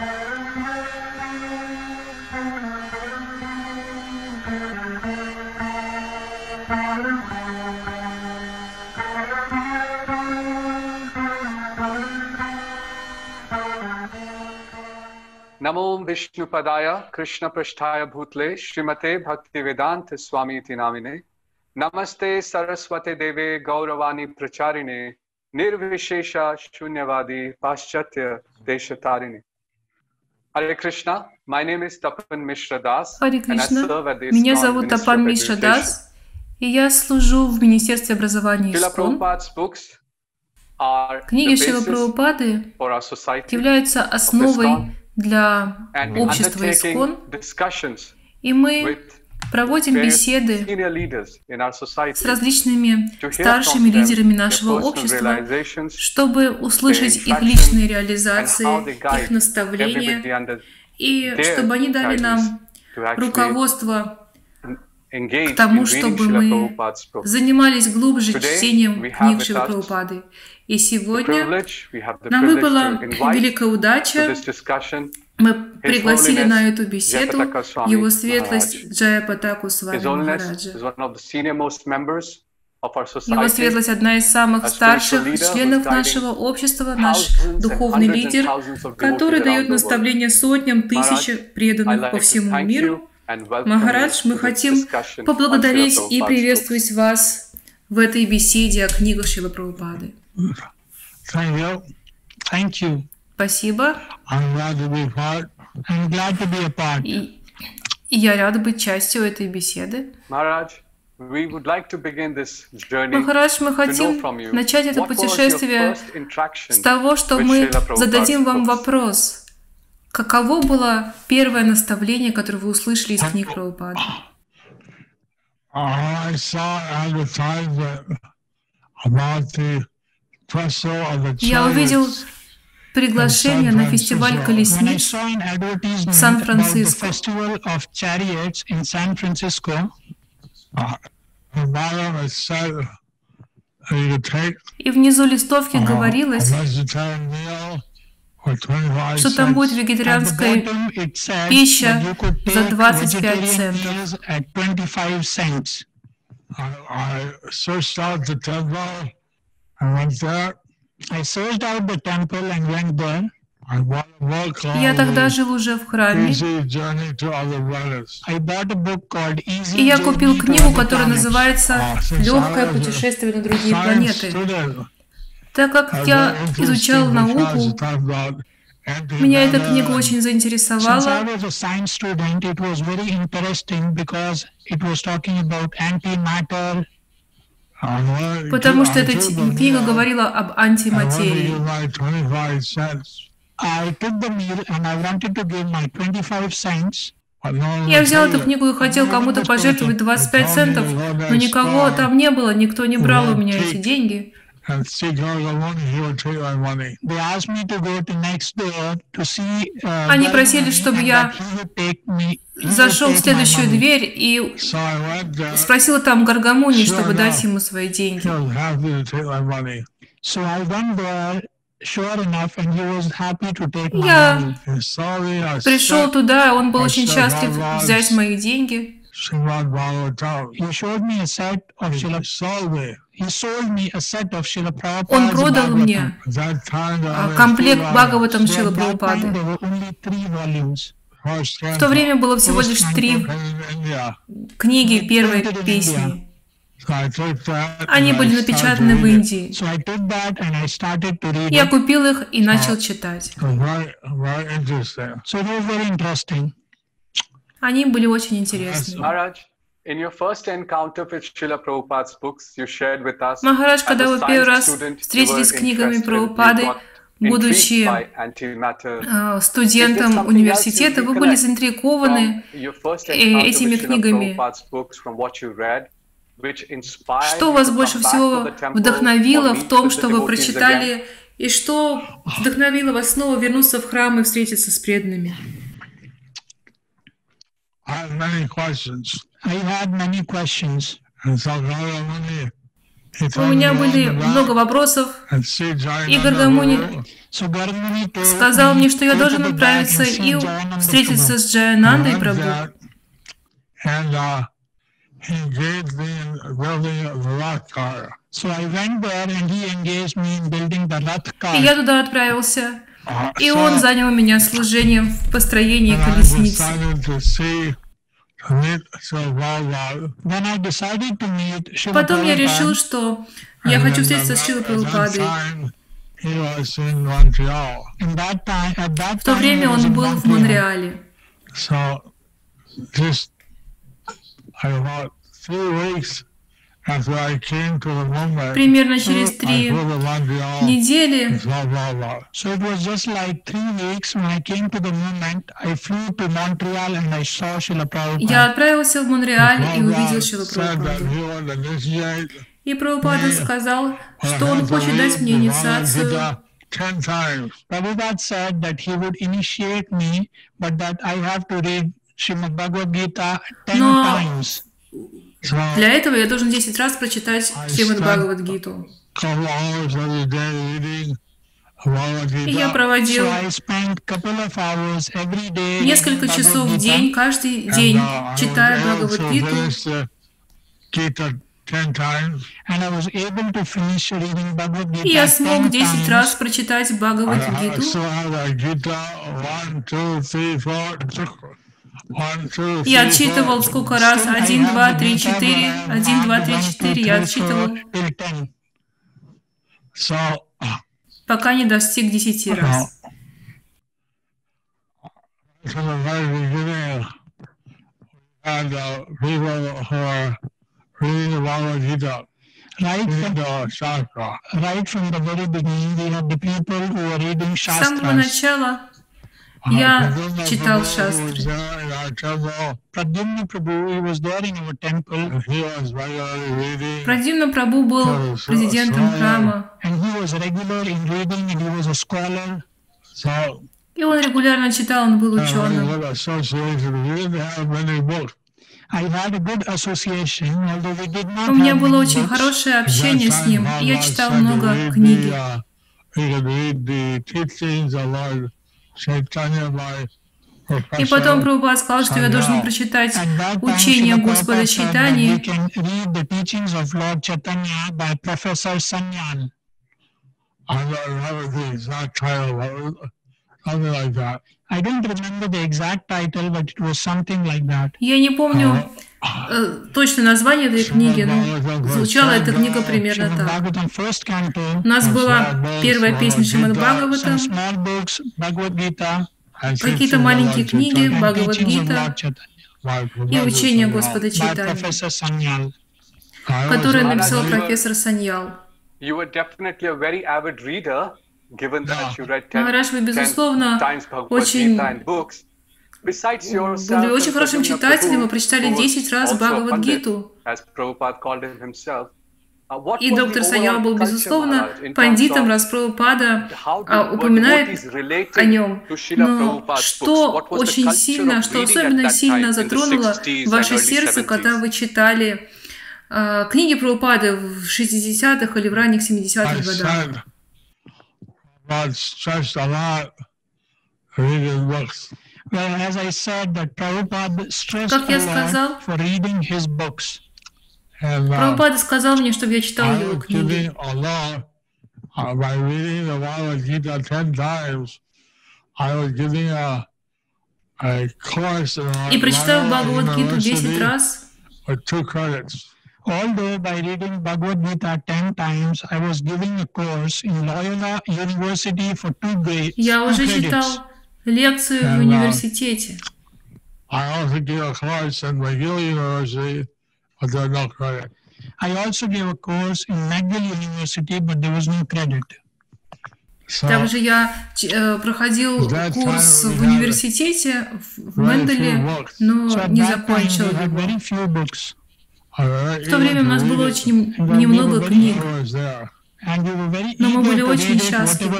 नमो विष्णुपदाय कृष्णपृष्ठाय भूतले श्रीमते भक्ति वेदांत स्वामी नामिने नमस्ते सरस्वती देवे गौरवाणी प्रचारिणे, निर्विशेष शून्यवादी पाश्चात्य देशतारिणे। Hare Krishna, my name is Tapan Mishra Das at the меня зовут Тапан Мишра. Дас, и я служу в Министерстве образования ИСКОН. Книги basis Прабхупады являются основой для общества ИСКОН, и мы проводим беседы с различными старшими лидерами нашего общества, чтобы услышать их личные реализации, их наставления, и чтобы они дали нам руководство к тому, чтобы мы занимались глубже чтением книг Прабхупады. И сегодня нам выпала великая удача. Мы пригласили на эту беседу его светлость. Джая Патаку с His вами Holiness Махараджа. is one of the senior most members of our Его светлость одна из самых старших членов нашего общества, наш духовный лидер, который дает наставления сотням тысяч преданных по всему миру. Махарадж, мы хотим поблагодарить и приветствовать вас в этой беседе о книгах Шила Прабхупады. Thank you. Спасибо. I'm glad to be part. I'm glad to be a part. И, и я рада быть частью этой беседы. books. Maharaj, we would like to begin this journey Махарадж, мы to know хотим from you начать это what was your путешествие first interaction с того, что with мы зададим вам вопрос. Каково было первое наставление, которое вы услышали из книг Прабхупады? I saw advertisement about the festival of the Я увидел приглашение на фестиваль колесниц. uh, could take И внизу листовки uh, говорилось, a vegetarian meal for 25 что там будет вегетарианская пища за take 25 vegetarian центов. Meals at 25 cents. I, I searched out the temple and went there. I searched out the temple and went there. I bought a book called Я тогда жил уже в храме, и я купил книгу, которая называется А, «Легкое путешествие на другие планеты». Так как я изучал науку, меня эта книга очень заинтересовала, потому что эта книга говорила об антиматерии. give my 25 cents. I took the meal and I wanted to give my 25 cents. but no one Я взял эту книгу и хотел кому-то пожертвовать 25 центов, но никого там не было, никто не брал у меня эти деньги. And seek out he would take my money. They asked me to go to next door to see. Uh, Они просили, чтобы and я that he would take me- he would Зашел в следующую дверь и So I went there. спросил там Гаргамуни, Sure чтобы дать enough. ему свои деньги. He was happy to take my money. So I went there, sure enough, and he was happy to take my Я пришел туда, он был очень счастлив "Bhagwan, взять мои деньги. Он продал мне а, комплект Бхагаватам time, Прабхупады. В то время было всего лишь три книги первой песни. Они были напечатаны в. Индии. Я купил их и начал читать. Они были очень интересны. Maharaj, in your first encounter with Srila Prabhupada's books, you shared with us. Махарадж, as a когда вы первый раз встретились с книгами Прабхупады, будучи intrigued by antimatter. э, Is there студентом университета, you вы были заинтригованы э, этими книгами. Prabhupada's books, from what you read, which inspired Что you вас to больше come back всего to the temple вдохновило в том, что вы прочитали, и что вдохновило вас снова вернуться в храм и встретиться с преданными? I had many questions. I had many questions. У меня были много вопросов. И told Сказал мне, что я должен отправиться и встретиться с Джаянандой uh, car. И я туда отправился. Uh, И он занял меня служением в построении колесницы. Потом я решил, что я хочу встретиться с Шилой Прабхупадой. В то время он был в. Монреале. So, just three weeks Примерно через I три flew to Montreal. недели Blah, blah, blah. So it was just like three weeks when I came to the movement. I flew to Montreal and I saw Srila Prabhupada. я отправился в Монреаль и увидел Prabhupada Шилу said that Прабхупаду. he would initiate И Прабхупада Yeah. сказал, I что он had to хочет дать read мне the инициацию. Bhagavad Gita ten times. Prabhupada said that he would initiate me, but that I have to read Srimad Bhagavad Gita ten Но- times. Для этого я должен 10 раз прочитать Шримад Bhagavad Gita. И я проводил несколько часов в день, каждый день, uh, читая Bhagavad Gita И я смог 10 10 times. раз прочитать I, I Я отсчитывал сколько раз. Один, два, три, четыре. Один, два, три, четыре. Я отсчитывал, four, till 10. So, uh, пока не достиг 10 раз. uh, С самого начала Uh, Я читал шастры. Прадимна Прабу был президентом храма, и он регулярно читал, он был uh, ученым. У меня было очень хорошее общение с ним, и я читал много книги. Uh, И потом Прабхупад сказал, что я должен прочитать учение Господа Prabhupada I don't remember the exact title, but it was something like that. Я не помню э, точно название этой книги, но звучала эта книга примерно так. У нас была первая песня Шримад and какие-то маленькие книги, Chaitanya by и учение. Господа was которое написал профессор Саньял. You were definitely a very avid reader, given that Yeah. you read 10, Махарадж, вы, 10 безусловно, очень были очень хорошим читателем, вы прочитали who was 10 раз Бхагавадгиту. Uh, И доктор overall был, безусловно, пандитом, раз Прабхупада а, упоминает о нем. Но что очень сильно, что особенно сильно затронуло 60s and ваше сердце, 70s? когда вы читали а, книги Прабхупады в 60-х или в ранних 70-х I годах? said, God stressed a lot reading books. Well, as I said, that Prabhupada stressed Как я a сказал, lot for reading his books. And uh, Прабхупада сказал мне, чтобы я читал I его was книги. giving Allah, uh, by reading the Bhagavad Gita 10 times, I was giving a, a course in И прочитав Loyola Бхагавадгиту 10 University раз, with two credits. Although by reading Bhagavad Gita 10 times, I was giving a course in Loyola University for two grades. я уже читал лекцию в uh, университете. I also gave a course in McGill University, but there no credit. I also gave a course in McGill University, but there was no credit. So Также я э, проходил курс в университете в Менделе, но So не закончил его. В то время у нас было очень немного книг, Но мы были to очень счастливы.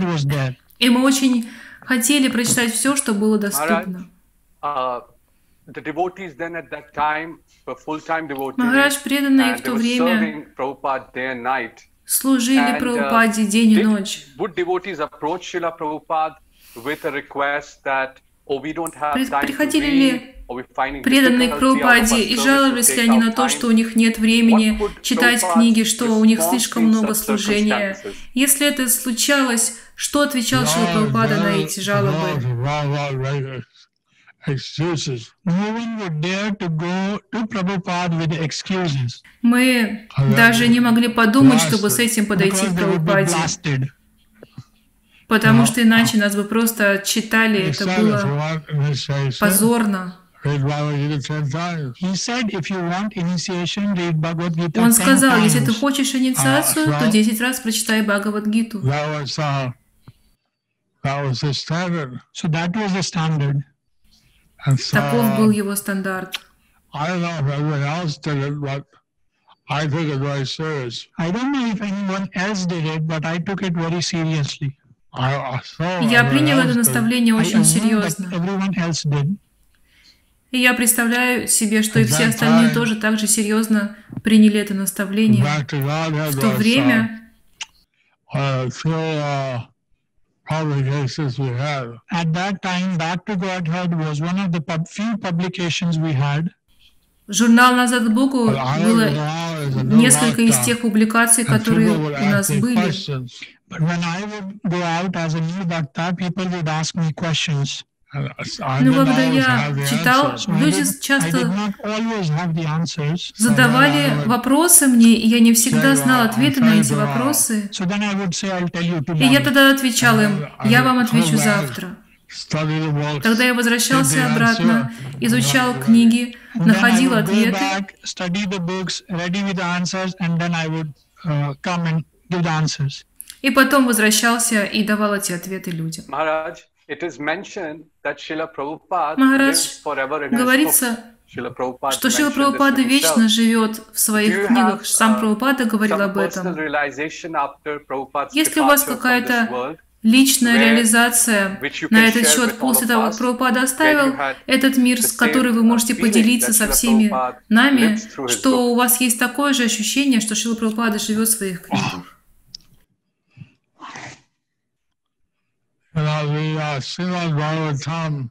и мы очень хотели прочитать все, что было доступно. Uh, the devotees then at that time were full-time devotees. Махарадж преданные в то were время serving Prabhupada day and night. служили uh, Прабхупаде день и ночь. Oh, приходили ли преданные к Прабхупаде и жаловались ли они на то, что у них нет времени читать книги, что у них слишком много служения. Если это случалось, что отвечал Шила Прабхупада на эти жалобы? Мы А даже не могли подумать, чтобы с этим подойти к Прабхупаде. Потому что иначе нас бы просто отчитали, He это said, if you было want initiation, позорно. Он 10 сказал, если ты хочешь инициацию, А, то да. 10 раз прочитай Бхагавадгиту. Uh, Таков был его стандарт. I don't know if everyone else did it, but I took it very serious. I don't know if anyone else did it, but I took it very seriously. Я принял это наставление очень серьезно. И я представляю себе, что и все остальные тоже так же серьезно приняли это наставление. В то время uh, uh, few uh, publications we had. At that time, Back to Godhead was one of the pub- few publications we had. журнал «Назад к Богу» было несколько из тех публикаций, которые у нас были. But when I would go out as a new bhakta, people would ask me questions. Но когда я читал, люди часто задавали вопросы мне, и я не всегда знал ответы на эти вопросы. И я тогда отвечал им, я вам отвечу завтра. Тогда я возвращался обратно, изучал книги, находил ответы, then И потом возвращался и давал эти ответы людям. Maharaj, it is mentioned that Srila Prabhupada Махарадж, Говорится, что Шила Прабхупада вечно живет в своих книгах. Сам uh, Прабхупада говорил об этом. realization after Prabhupada's Есть ли у вас какая-то личная реализация на этот счет после того, как Прабхупада оставил этот мир, с которым вы можете поделиться со всеми нами, что у вас есть такое же ощущение, что Шила Прабхупада живет в своих книгах. Know, the uh, Srimad Bhagavatam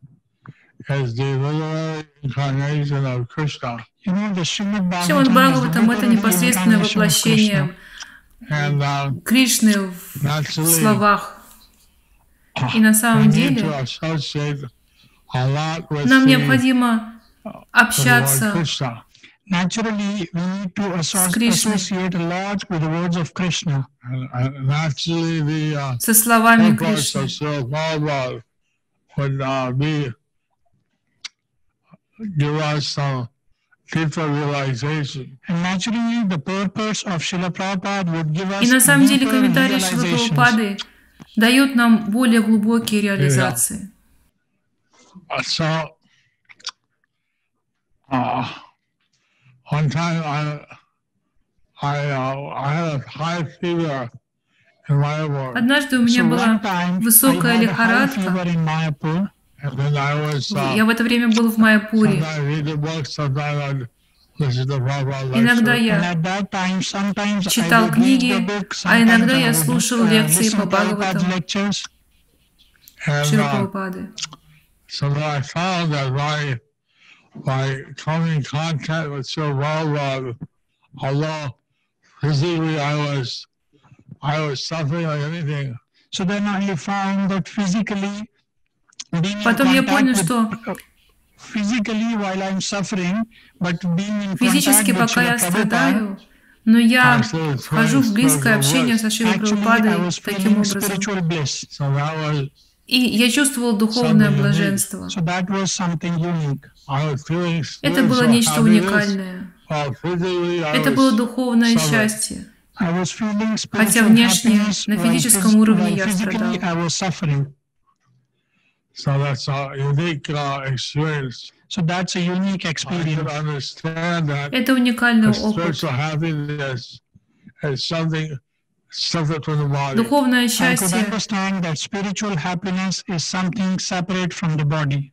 is the literary incarnation of Krishna. You know, the Srimad Bhagavatam это is the непосредственное воплощение And uh, Кришны в, словах. И на we самом need деле нам необходимо общаться Krishna. Naturally, we need to associate a lot with the words of Krishna. And, and naturally, the uh, со словами purpose Кришны. of would uh, be give us some deeper realization. And naturally, the purpose of Srila Prabhupada would give us И на самом деле комментарии realizations. Прабхупады дают нам более глубокие реализации. Uh, so, uh, one time I, I, uh, I had a high fever in my work, Однажды у меня So была высокая лихорадка. Uh, Я в это время был в Майяпуре. Иногда я читал книги, а иногда я слушал uh, лекции по Бхагаватам. Шилы uh, Прабхупады. by, by coming in contact with Sri Prabhupada, although physically I was, I was suffering like anything, So then I found that physically, being in Потом я contact понял, with- что physically while I'm suffering, but being in физически, contact with пока я Srila Prabhupada, страдаю, но я actually вхожу в близкое общение со Шилой actually I Прабхупадой was таким feeling образом. И я чувствовал духовное блаженство. Это было нечто уникальное. Это было духовное счастье. Хотя внешне, на физическом уровне я страдал. So that's a unique uh, experience. So that's a unique I experience. understand that Это уникальный опыт. spiritual happiness is something Духовное счастье understand that spiritual happiness is something separate from the body.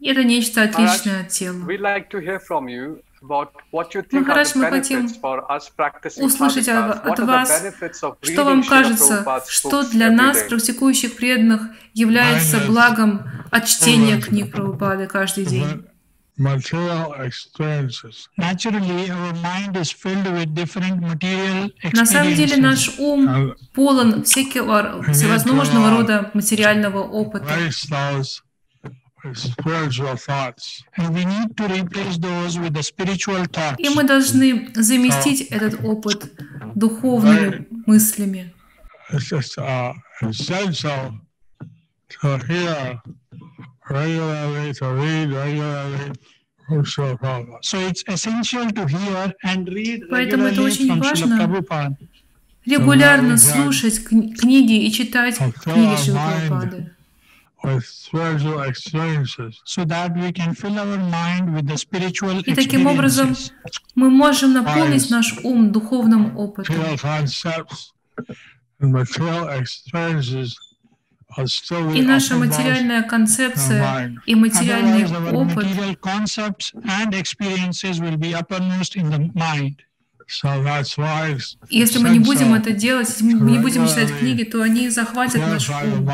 Это нечто отличное от тела. Махарадж, мы хотим услышать от вас, Что вам кажется, что для нас, практикующих преданных, является благом от чтения книг Прабхупады каждый день? Material experiences. Naturally, our mind is filled with different material На самом деле experiences. наш ум полон всякого, всевозможного рода материального опыта. replace those with spiritual thoughts. And we need to replace those with the spiritual thoughts. И мы должны заместить этот опыт духовными мыслями. Regularly, to read regularly. So it's essential to hear and read Поэтому это очень важно. Регулярно слушать кни- книги и читать книги Шрила Прабхупады. with spiritual experiences. so that we can fill our mind with the spiritual И таким образом мы можем наполнить наш ум духовным опытом. И the наша материальная концепция и материальный опыт Если мы не будем это делать, если мы не будем читать книги, то они захватят наш ум.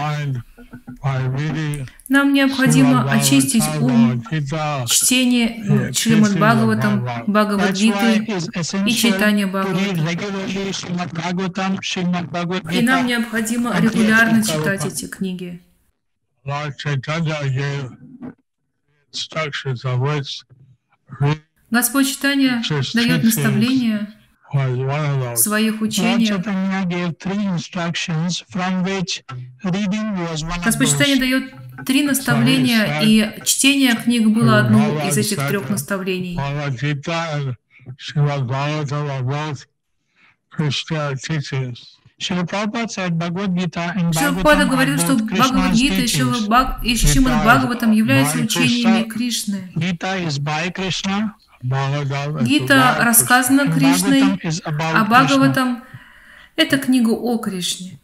Нам необходимо очистить ум чтение Шримад Бхагаватам, Бхагавадгиты, и читание Бхагаватам. И нам необходимо регулярно читать эти книги. Lord Chaitanya gave instructions of which Господь Читания дает of в своих учениях. Господь Читания дает три наставления, и чтение книг было одно из этих трех наставлений. Bhagavatam говорил, что Бхагавадгита и Шримад Бхагаватам являются учениями Кришны. Гита рассказана Кришной, а. Бхагаватам — это книга о Кришне.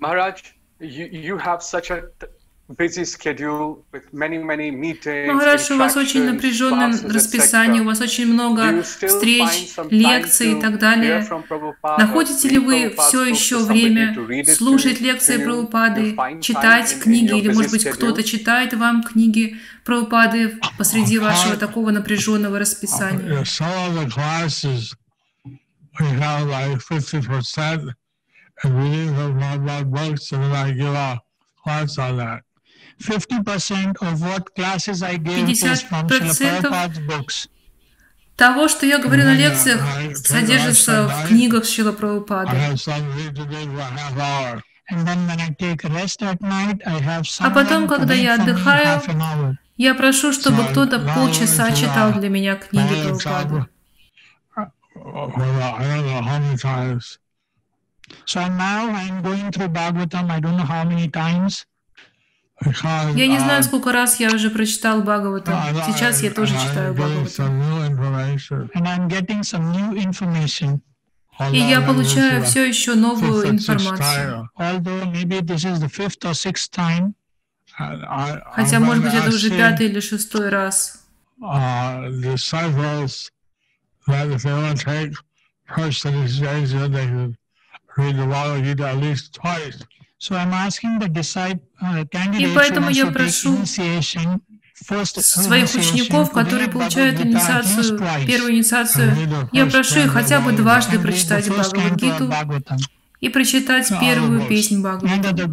Maharaj, you, you have such a t- busy schedule with many, many meetings, Махарадж, у вас очень напряженное расписание, у вас очень Do много you still встреч, find some time лекций и to так hear далее. Находите ли вы все еще время слушать лекции Do you- Прабхупады, читать книги, или, может быть, кто-то читает вам книги Прабхупады посреди вашего такого напряженного расписания? Class on that. 50% of what classes I give is from 50% Srila Prabhupada's books. Того, что я говорю на лекциях, содержится в книгах Шила Прабхупады. А потом, когда я отдыхаю. Я прошу, чтобы кто-то полчаса читал для меня книги Прабхупады. uh. So now I'm going through Bhagavatam, I don't know how many times. Я не знаю, uh, сколько раз я уже прочитал. I- Сейчас я тоже читаю information. И я получаю все еще новую информацию. Хотя, может быть, это уже пятый или шестой раз. uh, disciples that if they want to take first initiation, they can read the Bhagavad Gita at least twice. So I'm asking the disciple, uh, candidates who поэтому я прошу Своих учеников, которые получают инициацию, первую инициацию, я прошу их хотя бы дважды прочитать Бхагавадгиту и прочитать первую песнь uh, Bhagavad Gita,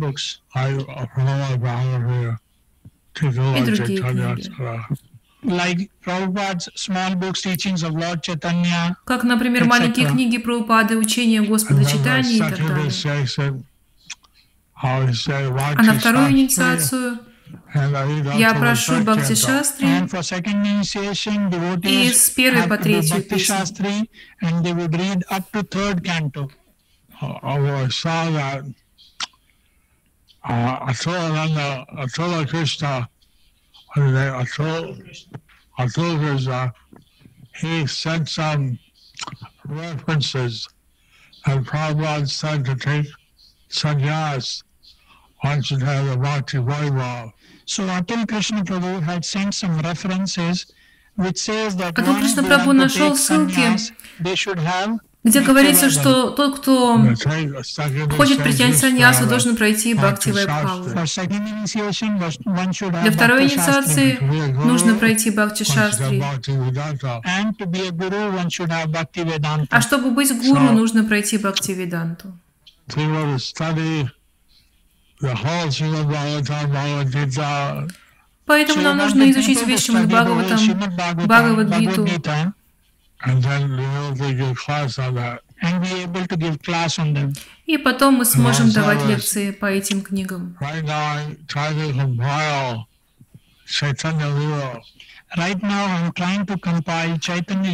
И другие книги. Как, например, маленькие книги Прабхупады, учения Господа читания и так далее. initiation, how he said, А на вторую инициацию я прошу Бхакти. Шастри и с первой по третью. Uh, uh, Atulananda, Atula Krishna, what is that? Atul, Atul Krishna, he sent some references and Prabhupada said to take sannyas one should have Vaibhav. So Atul Krishna Prabhu had sent some references which says that Прабху have to нашел ссылки, sannyas, they should have где говорится, что тот, кто a хочет принять саньясу, должен пройти Бхакти Вайбхаву. Для второй инициации нужно пройти Бхакти Шастри. A. А чтобы быть гуру, нужно пройти Бхакти Веданту. Поэтому нам нужно изучить whole Бхагаватам, on them. и потом мы сможем давать лекции по этим книгам.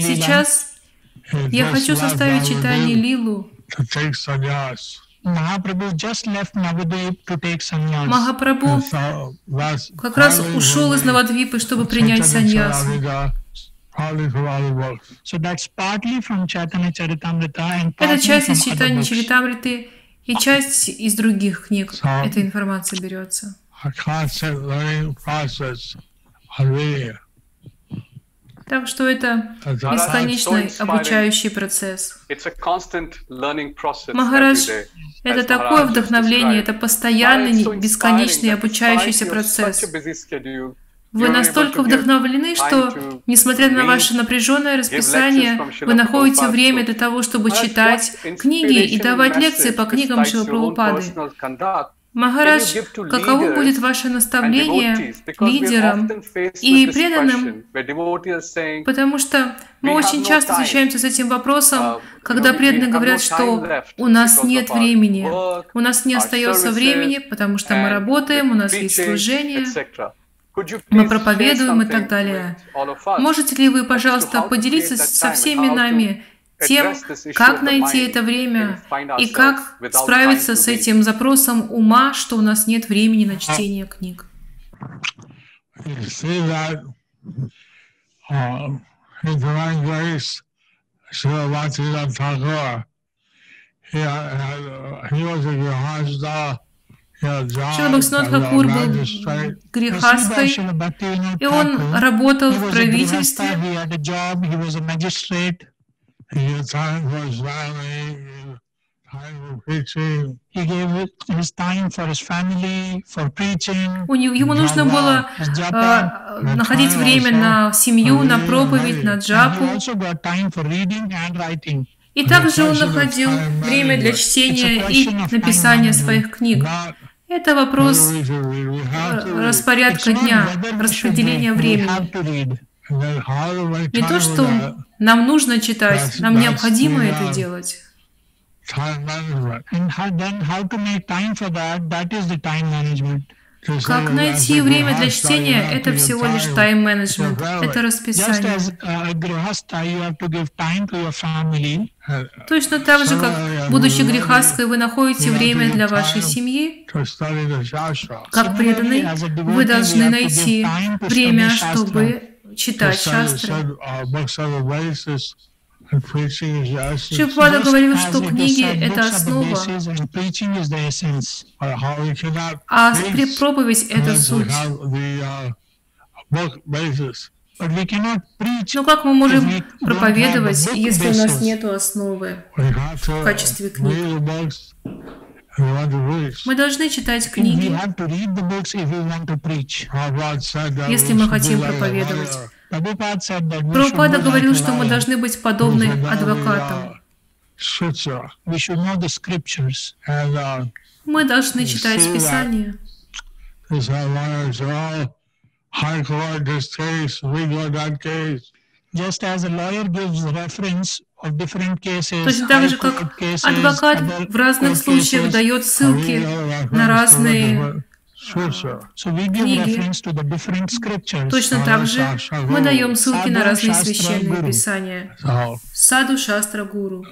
Сейчас я хочу составить читание Лилу. To take sannyas. Mahaprabhu just left Navadvip to take sannyas. Махапрабху как раз ушел из Навадвипы, чтобы принять саньясу. Charitamrita, Partly from other books. So that's partly from Chaitanya Charitamrita and Это partly часть from из other читания books. Чаритамриты и часть из других книг. So- Эта информация берется. A constant learning process of reading. Так что это бесконечный обучающий процесс. It's a constant learning process Махарадж. Это такое вдохновление, это постоянный, бесконечный обучающийся процесс. Вы настолько вдохновлены, что, несмотря на ваше напряженное расписание, вы находите время для того, чтобы читать книги и давать лекции по книгам besides Махарадж, каково будет ваше наставление лидерам и преданным, Потому что мы очень часто встречаемся с этим вопросом, Uh, когда преданные говорят, что у нас нет времени, у нас не остается времени, потому что мы работаем, у нас есть служение, мы проповедуем и так далее. Можете ли вы, пожалуйста, поделиться со всеми нами тем, как найти это время и как справиться с этим запросом ума, что у нас нет времени на чтение книг? Uh, as a Хакур был грехастой, и он работал в правительстве, grihastha, he had a job, he was a magistrate, He had time for his family, he had time for preaching. he gave it- his time for his family, for preaching, у него, ему нужно было а, находить время на семью, на проповедь, на джапу. also got time for reading and writing. И также он находил время для чтения и написания своих книг. Это вопрос распорядка дня, распределения времени. Не то, что нам нужно читать, нам необходимо это uh, делать. Как найти время для чтения, это всего лишь тайм-менеджмент, это расписание. uh, Точно так же, как будучи грехасткой, вы находите время для вашей семьи, как преданный, вы должны найти время, чтобы читать шастры. Шрипада говорил, что книги – это основа, а при- проповедь – это суть. Preach Ну как мы можем проповедовать, если у нас нет основы? в качестве книг. Мы должны читать We книги, have to read the books if we want to preach. Если мы хотим проповедовать. Прабхупада говорил, что мы должны быть подобны адвокатам. Uh, Мы должны читать Писание. Just as a lawyer gives reference Точно так же, как адвокат в разных случаях дает ссылки на разные книги. reference to the different scriptures. Точно так же мы даем ссылки на разные священные писания. Саду Шастра Гуру.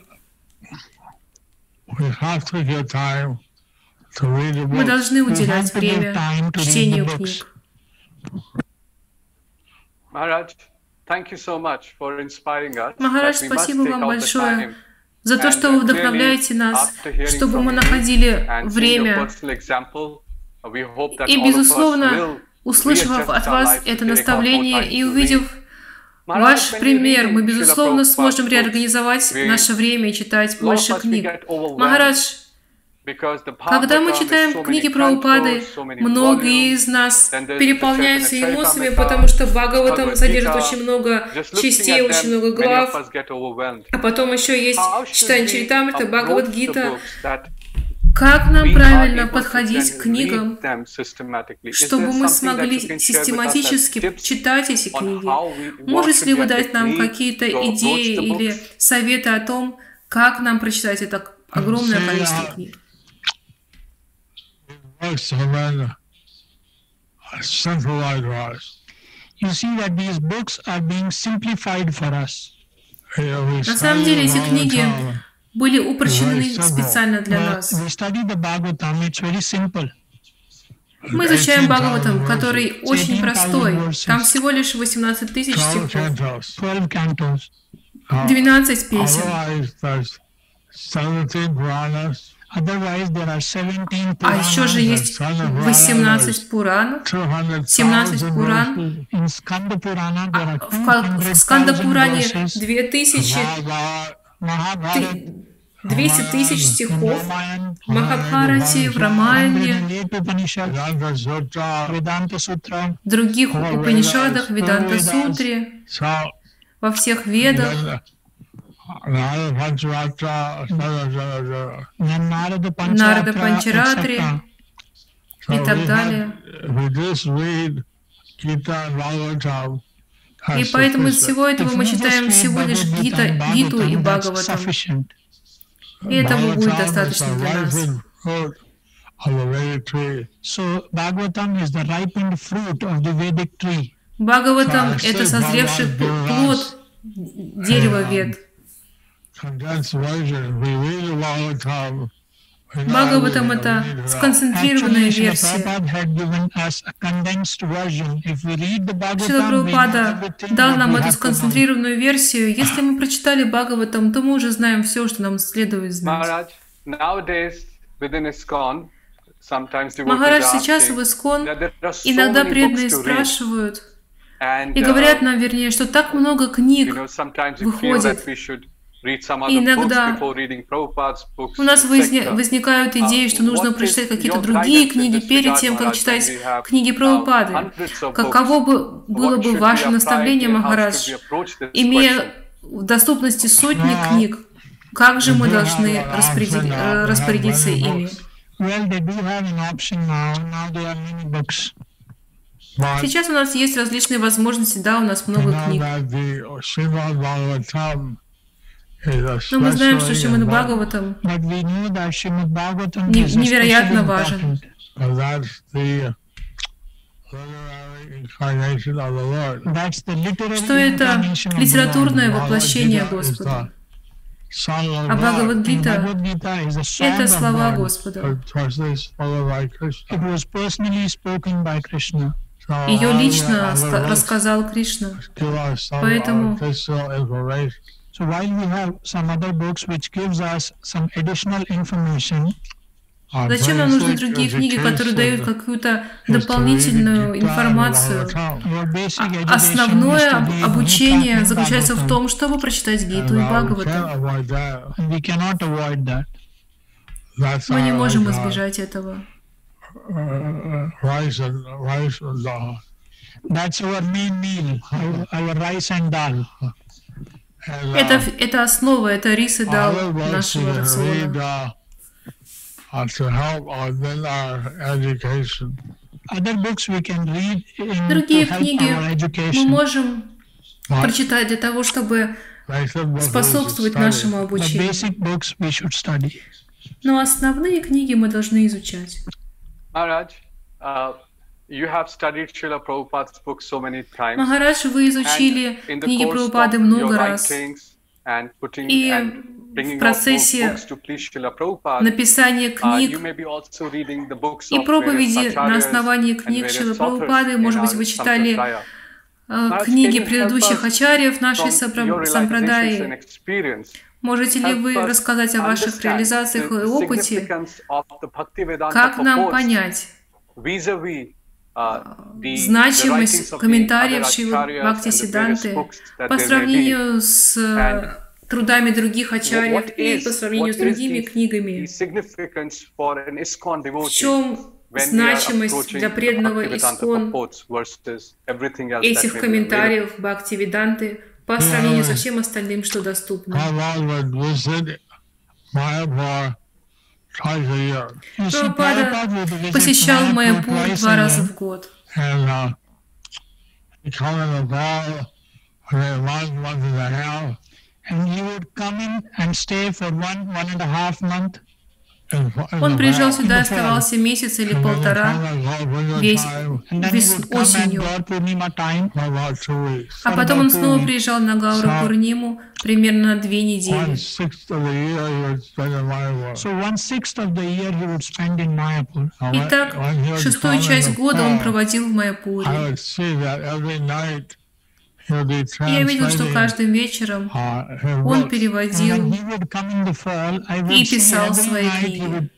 we have to give time to read the Мы должны уделять have to give время time to read чтению книг. Maharaj, Махарадж, спасибо вам большое за то, что uh, вы вдохновляете нас, чтобы мы находили время И, безусловно, Услышав от вас это наставление и увидев ваш пример, мы, безусловно, сможем реорганизовать наше время и читать больше книг. Махарадж, когда мы читаем книги so many многие из нас переполняются эмоциями, потому что Бхагаватам содержит очень много частей, очень много глав. А потом еще есть читание Чаритамрита, the Гита. Как нам правильно подходить к книгам, чтобы мы смогли систематически читать эти книги? Можете ли вы дать нам какие-то идеи или советы о том, как нам прочитать это огромное количество книг? Have been uh, centralized us. You see that these books are being simplified for us. На самом деле эти книги были упрощены специально для нас. Мы изучаем 18,000 Бхагаватам, который очень 18,000 простой. Там всего лишь 18 тысяч 12 стихов, cantos. 12 cantos. Uh, 12 песен. Otherwise, there's 17 Puranas, Otherwise, there are 17 А еще же есть 18 Пуранов, 200,000 17 Пуран. are В Ка- в 200,000 Сканда-Пуране verses. 2000, Mahabharata, Mahabharata, ты- 200 тысяч стихов. В Махабхарате, в Рамайне, 108 Upanishad, Vedanta Sutra. Vedanta Sutra, в других Упанишадах, Ведас, Веданта-сутре, So, во всех ведах. Нарада Панчаратри и так далее. И поэтому из sufficient. всего этого мы читаем всего лишь Гита, Гиту и Бхагаватам. И этого будет достаточно the для нас. ripened fruit of the Vedic tree. So Bhagavatam is the ripened fruit of the Vedic tree. Бхагаватам это созревший плод дерева вед. Бхагаватам — это сконцентрированная версия. Prabhupada had given us a condensed version. If we read the Шила Прабхупада дал нам we эту сконцентрированную версию. Если мы прочитали Бхагаватам, то мы уже знаем все, что нам следует знать. Махарадж сейчас в Искон иногда преданные спрашивают и uh, говорят нам, вернее, что так много книг. выходит. Иногда. У нас возникают идеи, что нужно прочитать какие-то другие книги перед тем, как читать книги Прабхупады. Каково бы было бы ваше наставление, Махарадж, имея в доступности сотни книг, как же мы должны распоряди- э, распорядиться ими? Сейчас у нас есть различные возможности, да, у нас много книг. Но мы знаем, что Шримад. Бхагаватам невероятно важен. Что это литературное воплощение Господа. А. Бхагавадгита это слова. Господа. Ее лично рассказал Кришна. Поэтому-. So while we have some other books which gives us some additional information, on Зачем нам нужны другие книги, которые дают какую-то дополнительную информацию? А- Основное обучение заключается в том, чтобы прочитать Гиту и uh. That's Мы не our, можем uh, избежать этого. uh, uh, That's our main meal, our rice and dal. Uh, Это, это основа, это рис и дал нашего рациона. uh, uh, uh, Другие книги Мы можем прочитать для того, чтобы способствовать нашему обучению. Но основные книги мы должны изучать. Maharaj, uh, you have studied Srila Prabhupada's books so many times. Махарадж, вы изучили книги Прабхупады много раз. И в процессе uh, книг и проповеди на основании and книг authors Прабхупады. Может быть, вы читали э, книги предыдущих ачарьев нашей сампрадаи. Можете ли вы рассказать о ваших реализациях и опыте? Как нам понять uh, значимость комментариев Шивы Бхакти Сиданты по сравнению с э, трудами других ачарьев и по сравнению с другими книгами. В чем значимость для преданного Искон этих комментариев Бхакти Веданты по сравнению со всем остальным, что доступно? Прабхупада посещал Майяпур два раза в год. Uh, And he would come in and stay for one, one and a half month. Он приезжал сюда, оставался месяц или полтора, весь вес- осенью. А потом он снова приезжал на Гауру Пурниму примерно на две недели. Итак, шестую часть года он проводил в Майяпуре. Я видел, что каждым вечером uh, он переводил И писал свои книги.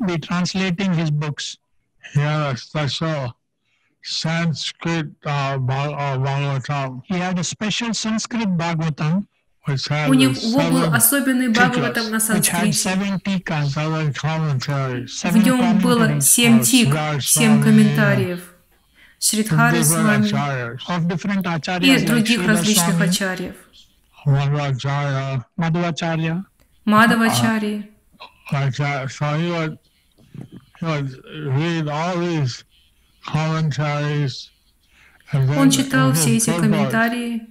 Sanskrit uh, Bhag- uh, Bhagavatam, He had a special Sanskrit Bhagavatam, У него был особенный Бхагаватам на санскрите. В нем было семь Oh, тик, семь комментариев. Шридхары с вами acharyas. of different и других различных ачарьев. And then Он читал in все his эти комментарии,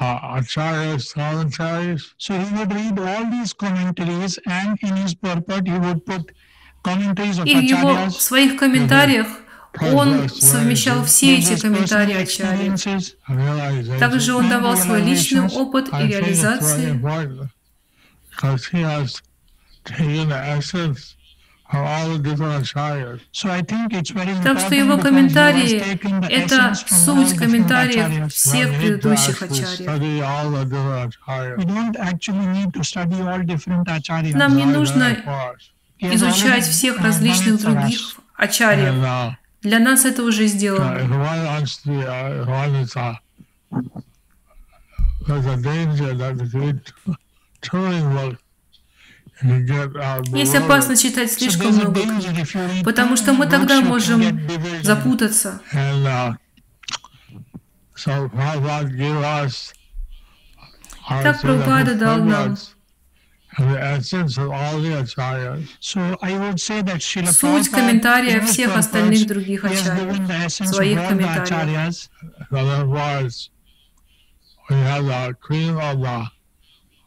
uh, Acharya's commentaries. So he would read all these commentaries and in his purport he would put и в его в своих комментариях он совмещал все эти комментарии realization. Также он давал свой личный опыт и реализации. Так что его комментарии это суть комментариев всех предыдущих ачарьев. Нам не нужно изучать всех uh, различных других ачарьев. Uh, Для нас это уже uh, сделано. uh, uh, uh, Есть опасность читать слишком много книг, потому что мы тогда можем запутаться. Uh, Так Прабхупада дал нам So I would say that Srila суть Prabhupada комментариев in his всех purports, остальных других he has ачарьев, given the essence of своих all the комментариев. acharyas. In other words, we have the cream of the,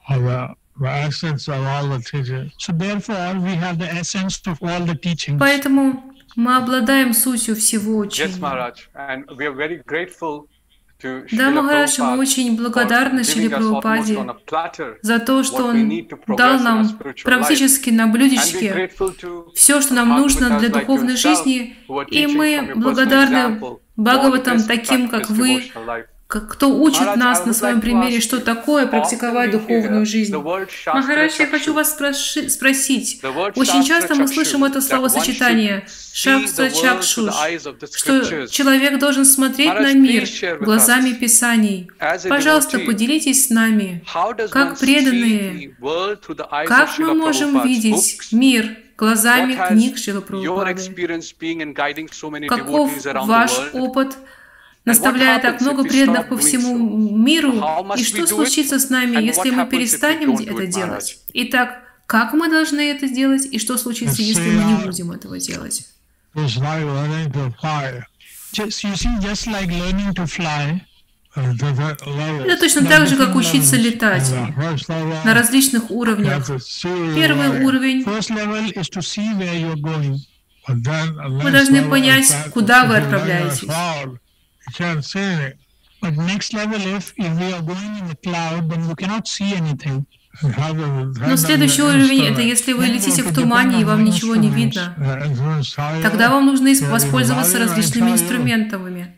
of the, the essence of all the teachings. So therefore, we have the essence of all the teachings. Поэтому мы обладаем сутью всего Yes, учения. Да, Махарадж, мы очень благодарны almost Прабхупаде за то, что он дал нам практически на блюдечке все, что нам нужно для духовной жизни, и мы благодарны Бхагаватам таким, как вы, кто учит нас на своем примере, что такое практиковать духовную жизнь. Махарадж, я хочу вас спросить. Очень часто мы слышим это словосочетание «шакстра чакшуш», что человек должен смотреть на мир глазами Писаний. Пожалуйста, поделитесь с нами, как преданные, как мы можем видеть мир глазами книг Шрила Прабхупады. Каков ваш опыт, наставляя так много преданных по всему миру, и что случится с нами, если мы перестанем это делать? Итак, как мы должны это сделать, и что случится, если мы не будем этого делать? Levels. Это точно так же, как учиться летать на различных уровнях. Первый уровень Вы next должны понять, куда вы отправляетесь. See anything. But next level, if, if we are going in the cloud, then you cannot see anything. Но следующий the уровень – это если вы летите you в тумане, и вам the ничего не видно. Тогда вам нужно воспользоваться различными инструментами.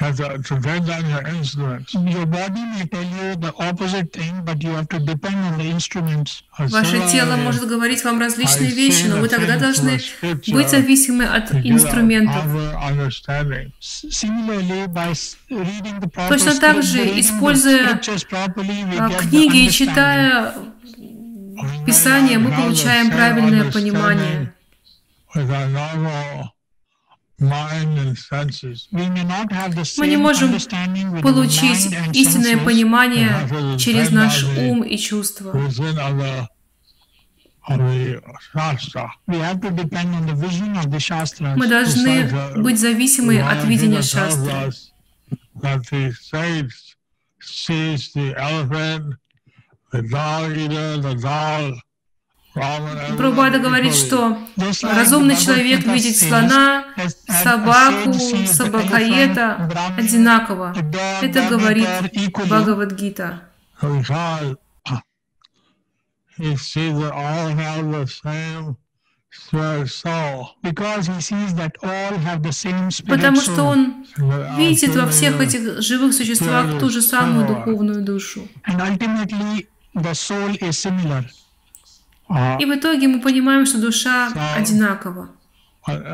Have to depend on your instruments. Your body may tell you the opposite thing, but you have to depend on the instruments. Ваше тело может говорить вам различные вещи, но вы тогда должны быть зависимы от инструментов. Точно так же, используя книги и читая Писание, мы получаем правильное понимание. Мы не можем получить истинное понимание через наш ум и чувства. Мы должны быть зависимы от видения шастры. The dog eater, the dog Прабхупада говорит, что разумный человек видит слона, собаку, собакоеда одинаково. Это говорит Бхагавадгита. Потому что он видит во всех этих живых существах ту же самую духовную душу. И в итоге мы понимаем, что душа одинакова. В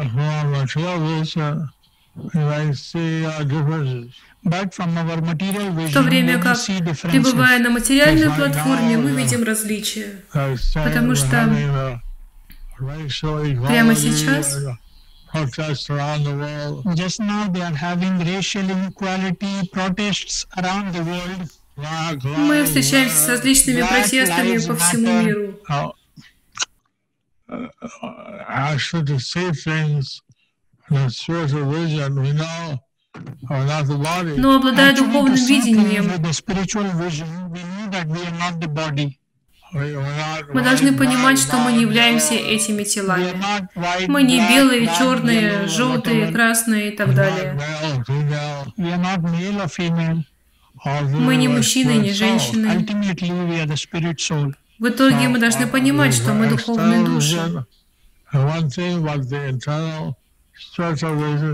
то время как, пребывая на материальной платформе, мы видим различия. Потому что прямо сейчас Just now they are having racial inequality protests around the world. Мы встречаемся с различными протестами по всему миру. Но обладая духовным видением, мы должны понимать, что мы не являемся этими телами. Мы не белые, черные, желтые, красные и так далее. Мы не мужчины, не женщины. В итоге мы должны понимать, что мы духовные души.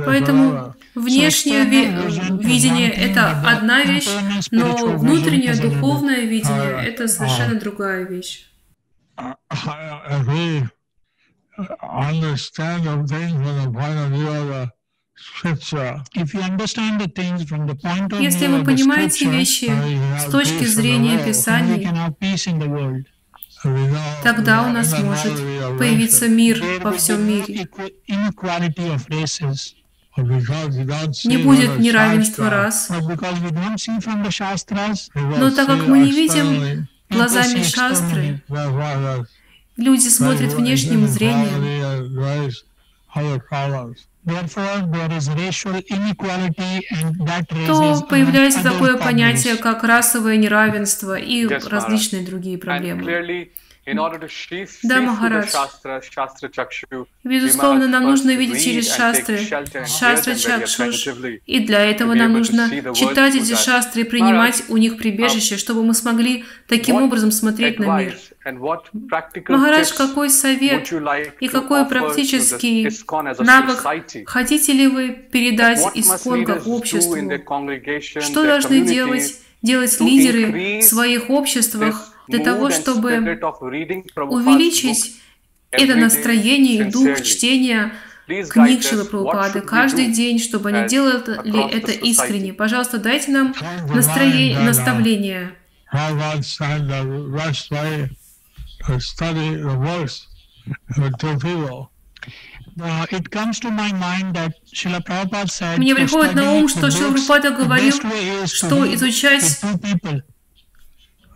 Поэтому внешнее видение – это одна вещь, но внутреннее духовное видение – это совершенно другая вещь. Если вы понимаете вещи с точки зрения Писаний, тогда у нас может появиться мир во всем мире. Не будет неравенства рас, но так как мы не видим глазами шастры, люди смотрят внешним зрением, то появляется такое понятие, как расовое неравенство и различные другие проблемы. Да, Махарадж. Безусловно, нам нужно видеть через шастры, шастра чакшуш. И для этого нам нужно читать эти шастры и принимать у них прибежище, чтобы мы смогли таким образом смотреть на мир. Махарадж, какой совет и какой практический навык хотите ли вы передать искон как обществу? Что должны делать, делать лидеры в своих обществах, для того, чтобы увеличить это настроение и дух чтения книг Шилы Прабхупады каждый день, чтобы они делали это искренне. Пожалуйста, дайте нам настроение, наставление. Мне приходит на ум, что Шила Прабхупада говорил, что изучать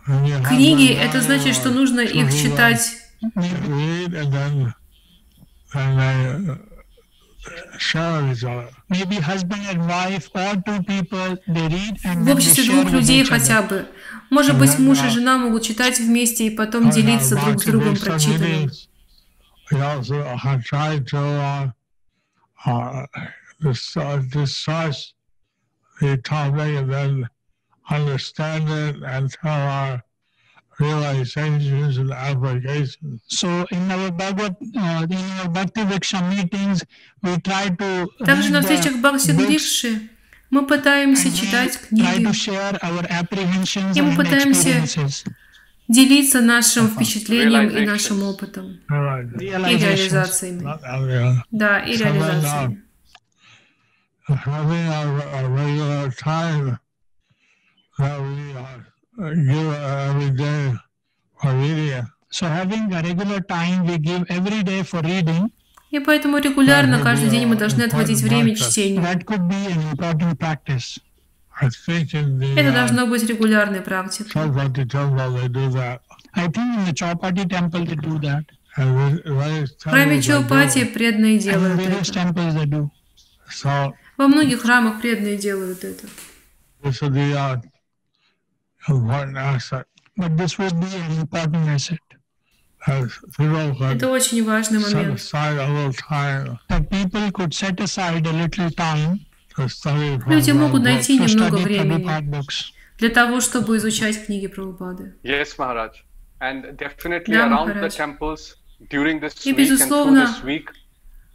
Книги — это значит, что нужно их читать в обществе двух людей хотя бы. Может быть, муж и жена могут читать вместе и потом делиться друг с другом прочитанным. and. So in our Bhagavad, uh, in our meetings, we try to Также на встречах Бхакти Врикши Мы пытаемся читать книги, и мы пытаемся делиться нашим впечатлением и нашим опытом, и реализациями. Да, и реализациями. So having a regular time we give every day for reading. И поэтому регулярно, каждый день мы должны отводить время чтению. Это должно быть регулярной практикой. В храме Чаупати преданные делают это. Во многих храмах преданные делают это. But this would be an important asset. Это очень важный момент. Люди могут найти немного времени для того, чтобы изучать книги Прабхупады. Yes, Maharaj. And definitely да, around the temples during this И, безусловно,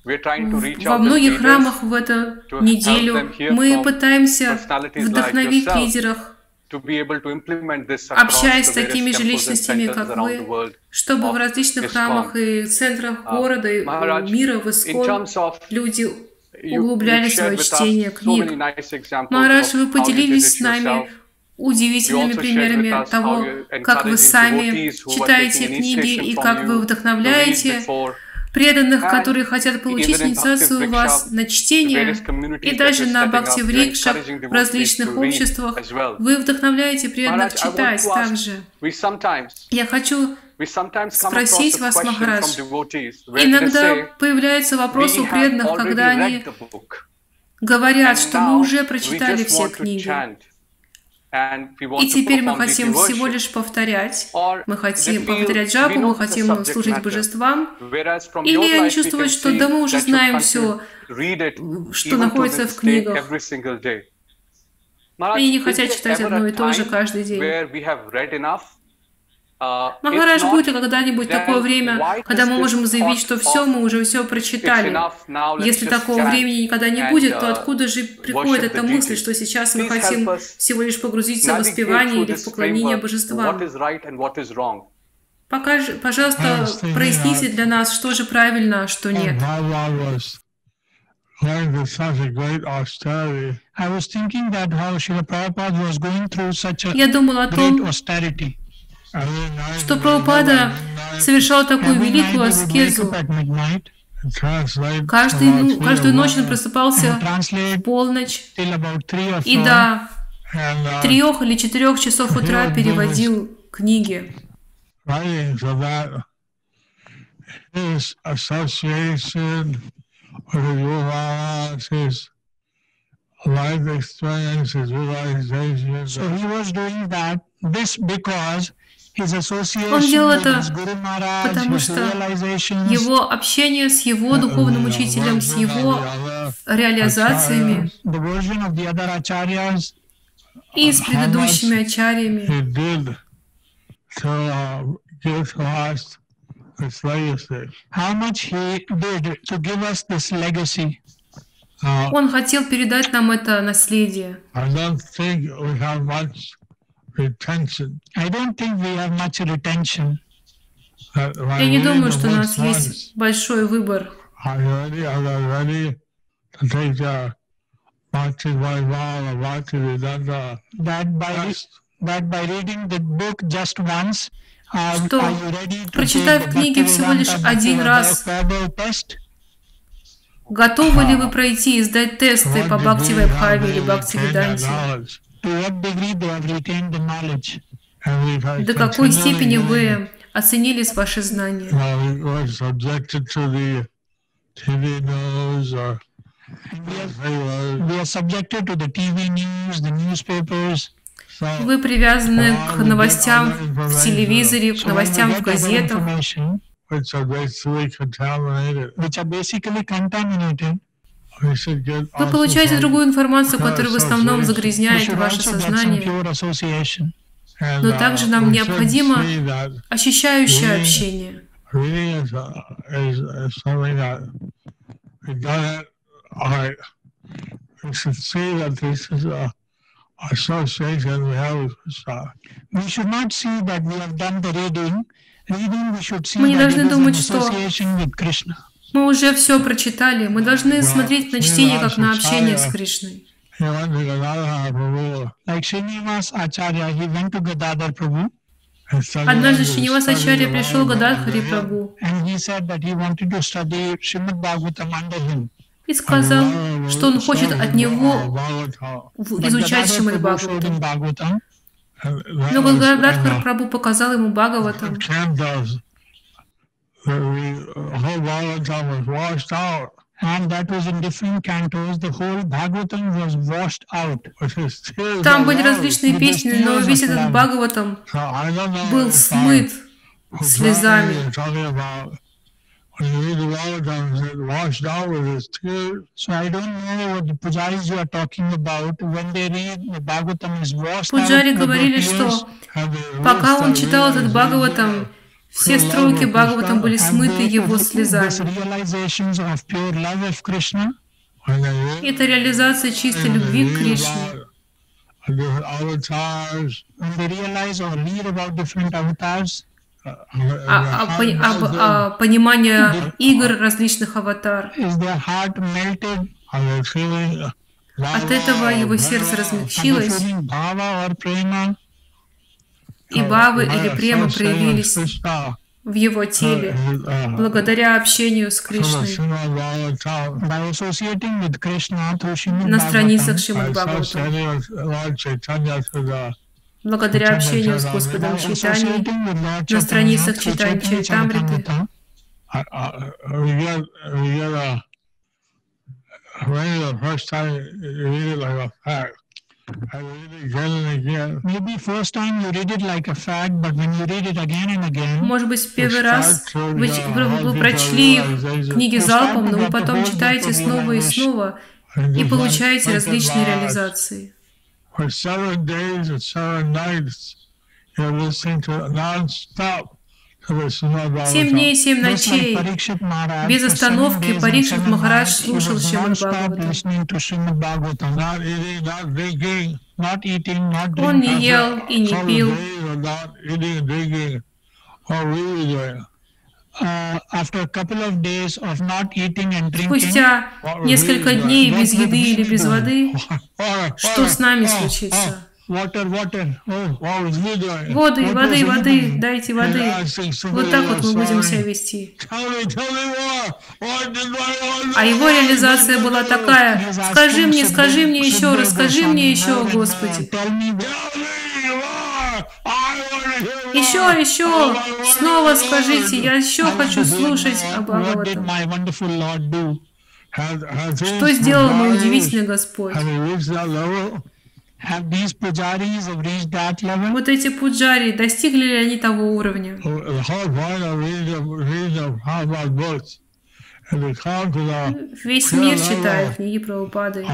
во многих храмах в эту неделю мы пытаемся вдохновить лидеров общаясь с такими же личностями, как вы, чтобы в различных храмах и центрах города и мира в Искон люди углубляли свое чтение книг. Махарадж, вы поделились с нами удивительными примерами того, как вы сами читаете книги и как вы вдохновляете преданных, которые хотят получить инициацию у вас на чтение и даже на бхакти-врикшах в различных обществах. Вы вдохновляете преданных читать также. Я хочу спросить вас, Махарадж, иногда появляется вопрос у преданных, когда они говорят, что мы уже прочитали все книги, и теперь мы хотим всего лишь повторять. Мы хотим повторять жабу, мы хотим служить божествам. Или они чувствуют, что да мы уже знаем все, что находится в книгах. И не хотят читать одно и то же каждый день. Uh, Махарадж, будет ли когда-нибудь такое время, когда мы можем заявить, что все, мы уже все прочитали? Если такого времени никогда не будет, то uh, откуда же приходит эта мысль, что сейчас мы хотим всего лишь погрузиться в воспевание или в поклонение божествам? Покажи, пожалуйста, проясните для нас, что же правильно, а что нет. I was thinking that how Srila Prabhupada was going through such a Я думал о том, что Прабхупада совершал такую великую аскезу. Каждый, каждую ночь он просыпался в полночь и до трех или четырех часов утра переводил книги. life experience, his realization. So he was doing that. This because он делал это, потому что его общение с его духовным учителем, с его реализациями и с предыдущими ачарьями Он хотел передать нам это наследие. Retention. I don't think we have much retention. Я не думаю, что у нас есть большой выбор. That by, that by reading the book just once, что, прочитав книги всего лишь один раз, готовы ли вы пройти и сдать тесты по Бхакти Вайбхаве или Бхакти Веданте? До какой степени вы оценили ваши знания? Вы привязаны к новостям в телевизоре, к новостям в газетах, which are basically contaminated вы получаете другую информацию, которая в основном загрязняет ваше сознание. Но также нам необходимо ощущающее общение. Мы не должны думать, что. Мы уже все прочитали. Мы должны смотреть на чтение как на общение с Кришной. Однажды Шинивас Ачарья пришел к Гададхари him. и сказал, что он хочет от него изучать him Бхагаватам. Но Гададхар Прабhu показал ему Бхагаватам. The whole Bhagavatam was washed out. Там были различные песни, но весь этот Бхагаватам был смыт слезами. Пуджари говорили, что пока он читал этот? Бхагаватам, все строки Бхагаватам были смыты его слезами. Это реализация чистой любви к Кришне. uh, А- а об- а, понимание игр различных аватар. От этого его сердце размягчилось, и бавы или према проявились в его теле, благодаря общению с Кришной на страницах Шримад the благодаря общению с Господом Lord на страницах get a maybe the first time you read it like a fact. I read it again and again. Maybe first time you read it like a fact, but when you read it again and again, Может быть, в первый раз вы, ч- вы- вы прочли книги залпом, но вы потом читаете снова и снова и получаете различные реализации. For seven days and seven nights, you're listening to it non-stop Семь дней и семь ночей без остановки Парикшит Махарадж слушал Шримад Бхагаватам. Он не ел и не пил. Uh, Спустя несколько дней без еды или без воды, что с нами Oh, случится? Water, water, oh, What was you doing? Воды, воды, воды, дайте воды. Вот так вот мы будем себя вести. А его реализация была такая, скажи мне, скажи мне еще, расскажи мне еще, Господи. Еще, еще, снова скажите, я еще хочу слушать more. о What did Бхагаватам. my wonderful Lord do? Have, have Что сделал мой удивительный Господь? Вот эти пуджари, достигли ли они того уровня? The whole point of reading the, reading the Prabhupada books is to come to the Весь мир читает книги Прабхупады.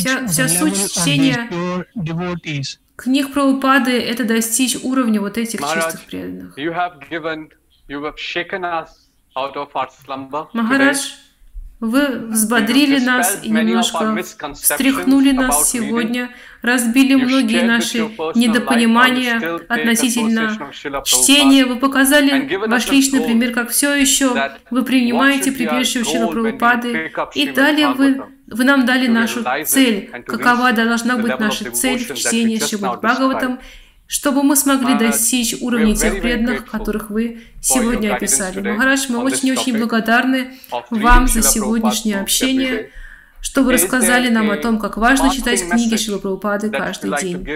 Вся- вся the суть level of these чтения. Книг Прабхупады – это достичь уровня вот этих чистых преданных. you have given, you have shaken us Махарадж, вы взбодрили нас и немножко встряхнули нас сегодня, разбили многие наши недопонимания относительно чтения. Вы показали ваш личный пример, как все еще вы принимаете припевшего Шила Прабхупады. И далее вы, вы нам дали нашу цель. Какова должна быть наша цель в чтении Шримад Бхагаватам, чтобы мы смогли достичь уровня тех преданных, которых вы сегодня описали. Махарадж, мы очень-очень благодарны вам за сегодняшнее общение, что вы рассказали нам о том, как важно читать книги Шила Прабхупады каждый день.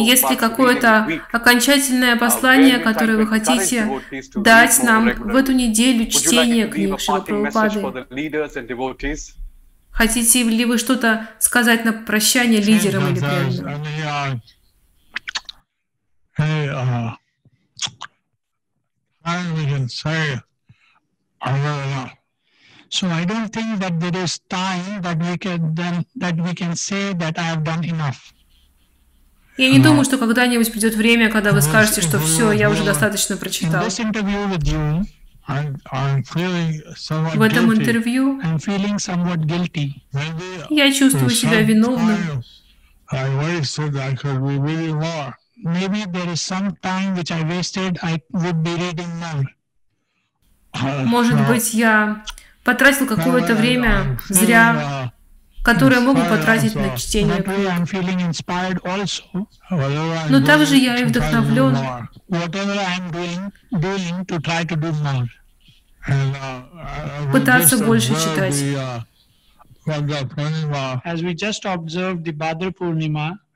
Есть ли какое-то окончательное послание, которое вы хотите дать нам в эту неделю чтения книг Шила Прабхупады? Хотите ли вы что-то сказать на прощание лидерам или преданным? Any, uh, we can say, I really enough. So I don't think that there is time that we can then that we can say that I have done enough. Я не думаю, что когда-нибудь придет время, когда вы скажете, что все, я уже достаточно прочитал. В этом интервью я чувствую себя виновным. Maybe there is some time which I wasted, I would be reading more. Может быть, я потратил какое-то время зря, которое мог бы потратить на чтение книг. Но также я и вдохновлен. пытаться больше читать.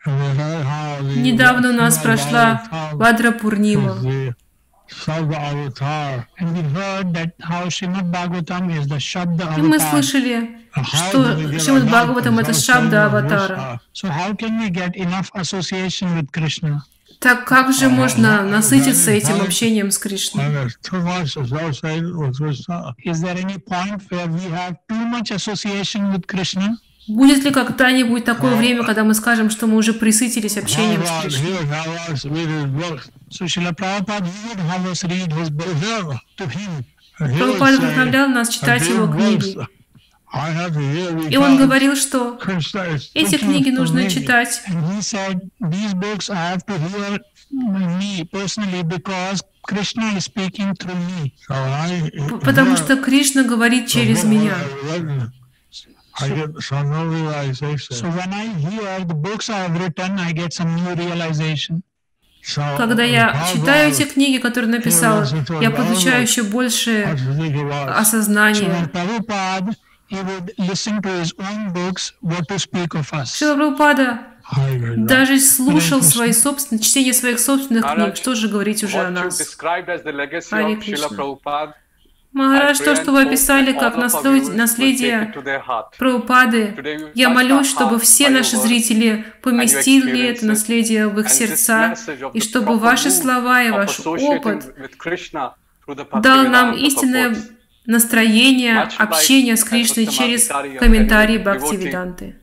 Недавно у нас прошла Вадра Пурнима. И мы слышали, что Шримад Бхагаватам — это Шабда Аватара. Так как же можно насытиться этим общением с Кришной? Будет ли когда-нибудь такое время, когда мы скажем, что мы уже присытились общением с Кришной? Прабхупада вдохновлял нас читать его книги. И он говорил, что эти книги нужно читать Потому что Кришна говорит через меня. I get some new realization. So when I hear the books I have written, I get some new realization. Когда я читаю эти книги, которые написал, я получаю еще больше осознания. Шила Прабхупада даже слушал свои собственные, чтение своих собственных книг. Что же говорить уже о нас? Хари Кришна. Махарадж, то, что вы описали как наследие Прабхупады, я молюсь, чтобы все наши зрители поместили это наследие в их сердца, и чтобы ваши слова и ваш опыт дал нам истинное настроение общения с Кришной через комментарии Бхактивиданты.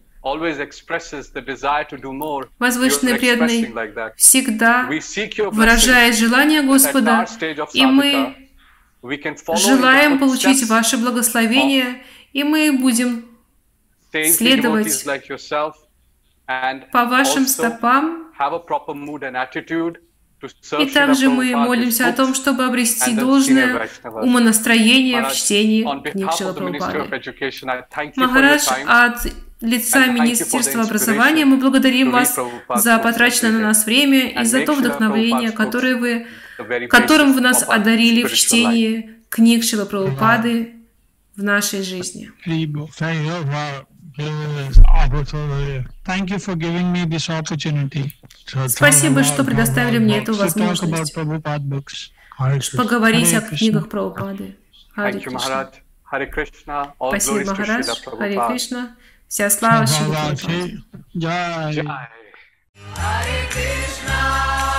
Возвышенный преданный всегда выражает желание Господа, и мы Желаем получить ваше благословение, и мы будем следовать по вашим стопам. И также мы молимся о том, чтобы обрести должное умонастроение в чтении книг Шилапрабхупады. Махарадж, от лица Министерства образования мы благодарим вас за потраченное на нас время и за то вдохновение, которое вы которым вы нас одарили в чтении книг Шила Прабхупады в нашей жизни. Спасибо, что предоставили мне эту возможность. Поговорить о книгах Прабхупады. Кришна. Спасибо, Махарадж. Хари Кришна. Вся слава Шри Кришна.